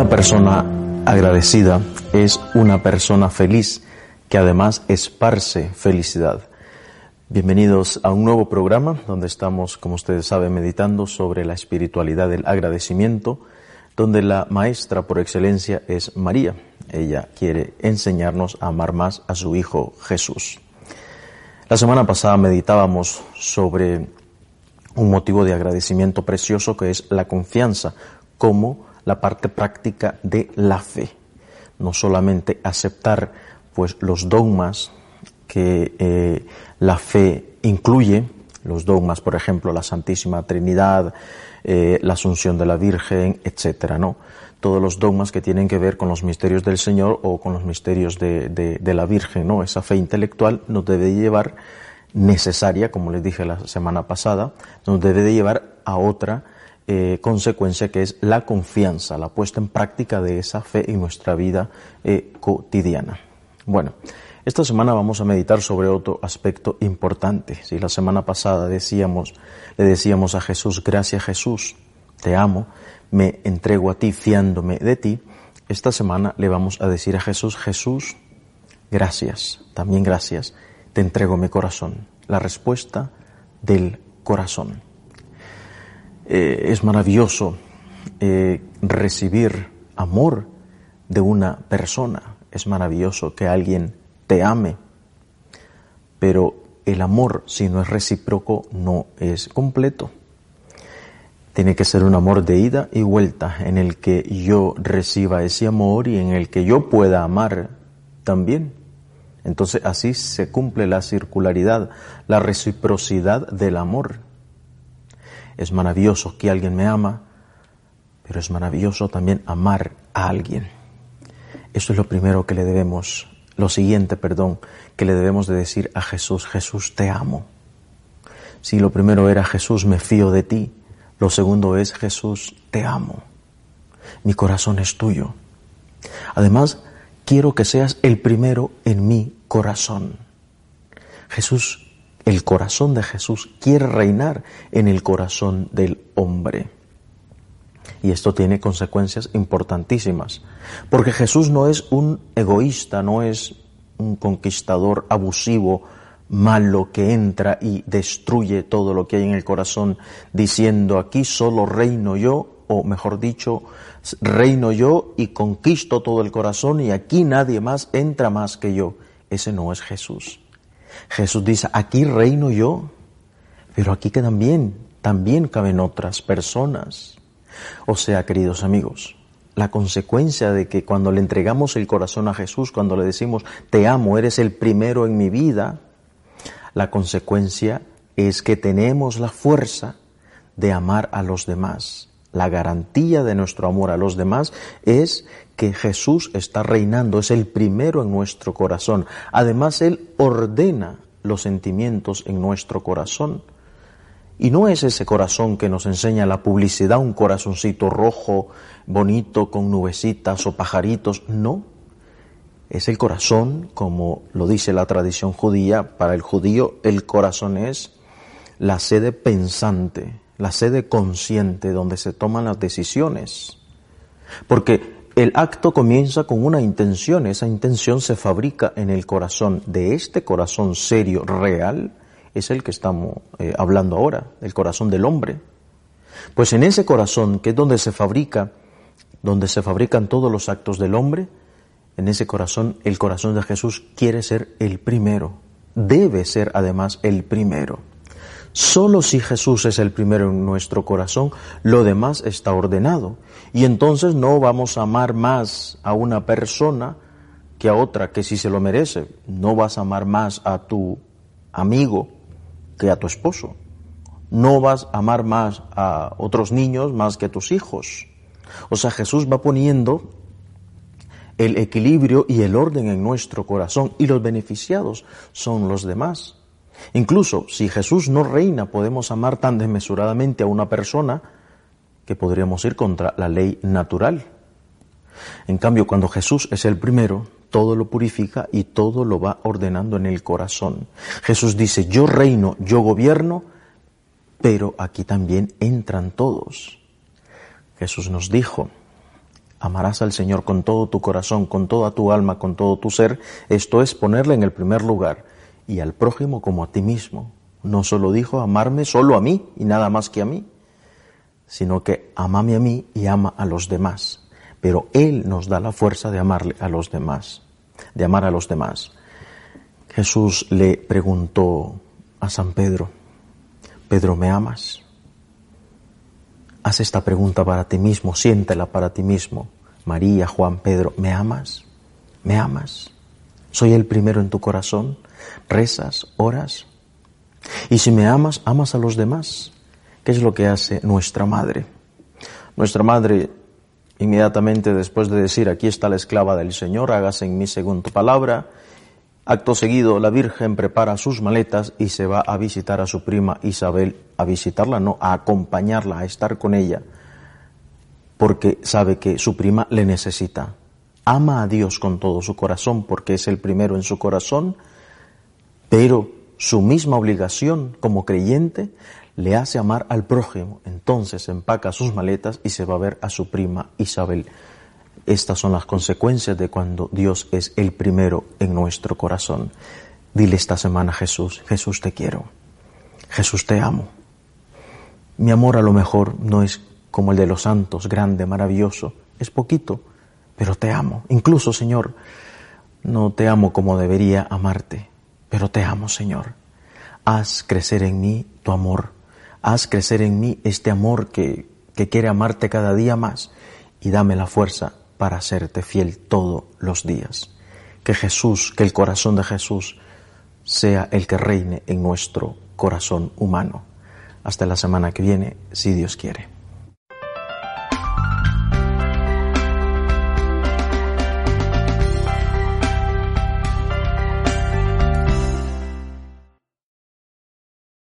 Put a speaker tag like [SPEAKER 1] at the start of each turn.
[SPEAKER 1] Una persona agradecida es una persona feliz que además esparce felicidad. Bienvenidos a un nuevo programa donde estamos, como ustedes saben, meditando sobre la espiritualidad del agradecimiento, donde la maestra por excelencia es María. Ella quiere enseñarnos a amar más a su Hijo Jesús. La semana pasada meditábamos sobre un motivo de agradecimiento precioso que es la confianza como la parte práctica de la fe. No solamente aceptar pues los dogmas que eh, la fe incluye, los dogmas, por ejemplo, la Santísima Trinidad, eh, la Asunción de la Virgen, etcétera, ¿no? Todos los dogmas que tienen que ver con los misterios del Señor o con los misterios de, de la Virgen, ¿no? Esa fe intelectual nos debe llevar necesaria, como les dije la semana pasada, nos debe de llevar a otra eh, consecuencia que es la confianza, la puesta en práctica de esa fe en nuestra vida eh, cotidiana. Bueno, esta semana vamos a meditar sobre otro aspecto importante. Si la semana pasada decíamos, le decíamos a Jesús, gracias Jesús, te amo, me entrego a ti fiándome de ti, esta semana le vamos a decir a Jesús, Jesús, gracias, también gracias, te entrego mi corazón. La respuesta del corazón. Eh, es maravilloso eh, recibir amor de una persona, es maravilloso que alguien te ame, pero el amor, si no es recíproco, no es completo. Tiene que ser un amor de ida y vuelta en el que yo reciba ese amor y en el que yo pueda amar también. Entonces así se cumple la circularidad, la reciprocidad del amor. Es maravilloso que alguien me ama, pero es maravilloso también amar a alguien. Eso es lo primero que le debemos, lo siguiente, perdón, que le debemos de decir a Jesús, Jesús te amo. Si lo primero era Jesús me fío de ti, lo segundo es Jesús te amo. Mi corazón es tuyo. Además, quiero que seas el primero en mi corazón. Jesús el corazón de Jesús quiere reinar en el corazón del hombre. Y esto tiene consecuencias importantísimas, porque Jesús no es un egoísta, no es un conquistador abusivo, malo que entra y destruye todo lo que hay en el corazón, diciendo aquí solo reino yo, o mejor dicho, reino yo y conquisto todo el corazón y aquí nadie más entra más que yo. Ese no es Jesús. Jesús dice, aquí reino yo, pero aquí que también, también caben otras personas. O sea, queridos amigos, la consecuencia de que cuando le entregamos el corazón a Jesús, cuando le decimos, te amo, eres el primero en mi vida, la consecuencia es que tenemos la fuerza de amar a los demás. La garantía de nuestro amor a los demás es que Jesús está reinando, es el primero en nuestro corazón. Además, Él ordena los sentimientos en nuestro corazón. Y no es ese corazón que nos enseña la publicidad, un corazoncito rojo, bonito, con nubecitas o pajaritos, no. Es el corazón, como lo dice la tradición judía, para el judío el corazón es la sede pensante, la sede consciente donde se toman las decisiones. Porque el acto comienza con una intención, esa intención se fabrica en el corazón. De este corazón serio, real, es el que estamos eh, hablando ahora, el corazón del hombre. Pues en ese corazón, que es donde se fabrica, donde se fabrican todos los actos del hombre, en ese corazón, el corazón de Jesús quiere ser el primero, debe ser además el primero. Solo si Jesús es el primero en nuestro corazón, lo demás está ordenado. Y entonces no vamos a amar más a una persona que a otra que si se lo merece. No vas a amar más a tu amigo que a tu esposo. No vas a amar más a otros niños más que a tus hijos. O sea, Jesús va poniendo el equilibrio y el orden en nuestro corazón y los beneficiados son los demás. Incluso si Jesús no reina, podemos amar tan desmesuradamente a una persona que podríamos ir contra la ley natural. En cambio, cuando Jesús es el primero, todo lo purifica y todo lo va ordenando en el corazón. Jesús dice, yo reino, yo gobierno, pero aquí también entran todos. Jesús nos dijo, amarás al Señor con todo tu corazón, con toda tu alma, con todo tu ser, esto es ponerle en el primer lugar y al prójimo como a ti mismo. No solo dijo amarme solo a mí y nada más que a mí, sino que amame a mí y ama a los demás pero Él nos da la fuerza de amarle a los demás, de amar a los demás. Jesús le preguntó a San Pedro, Pedro, ¿me amas? Haz esta pregunta para ti mismo, siéntela para ti mismo. María, Juan, Pedro, ¿me amas? ¿Me amas? ¿Soy el primero en tu corazón? ¿Rezas? ¿Oras? Y si me amas, amas a los demás. ¿Qué es lo que hace nuestra madre? Nuestra madre Inmediatamente después de decir, aquí está la esclava del Señor, hágase en mí según palabra, acto seguido la Virgen prepara sus maletas y se va a visitar a su prima Isabel, a visitarla, no, a acompañarla, a estar con ella, porque sabe que su prima le necesita. Ama a Dios con todo su corazón porque es el primero en su corazón, pero su misma obligación como creyente le hace amar al prójimo. Entonces empaca sus maletas y se va a ver a su prima Isabel. Estas son las consecuencias de cuando Dios es el primero en nuestro corazón. Dile esta semana a Jesús, Jesús te quiero, Jesús te amo. Mi amor a lo mejor no es como el de los santos, grande, maravilloso, es poquito, pero te amo. Incluso, Señor, no te amo como debería amarte, pero te amo, Señor. Haz crecer en mí tu amor haz crecer en mí este amor que, que quiere amarte cada día más y dame la fuerza para serte fiel todos los días. Que Jesús, que el corazón de Jesús sea el que reine en nuestro corazón humano. Hasta la semana que viene, si Dios quiere.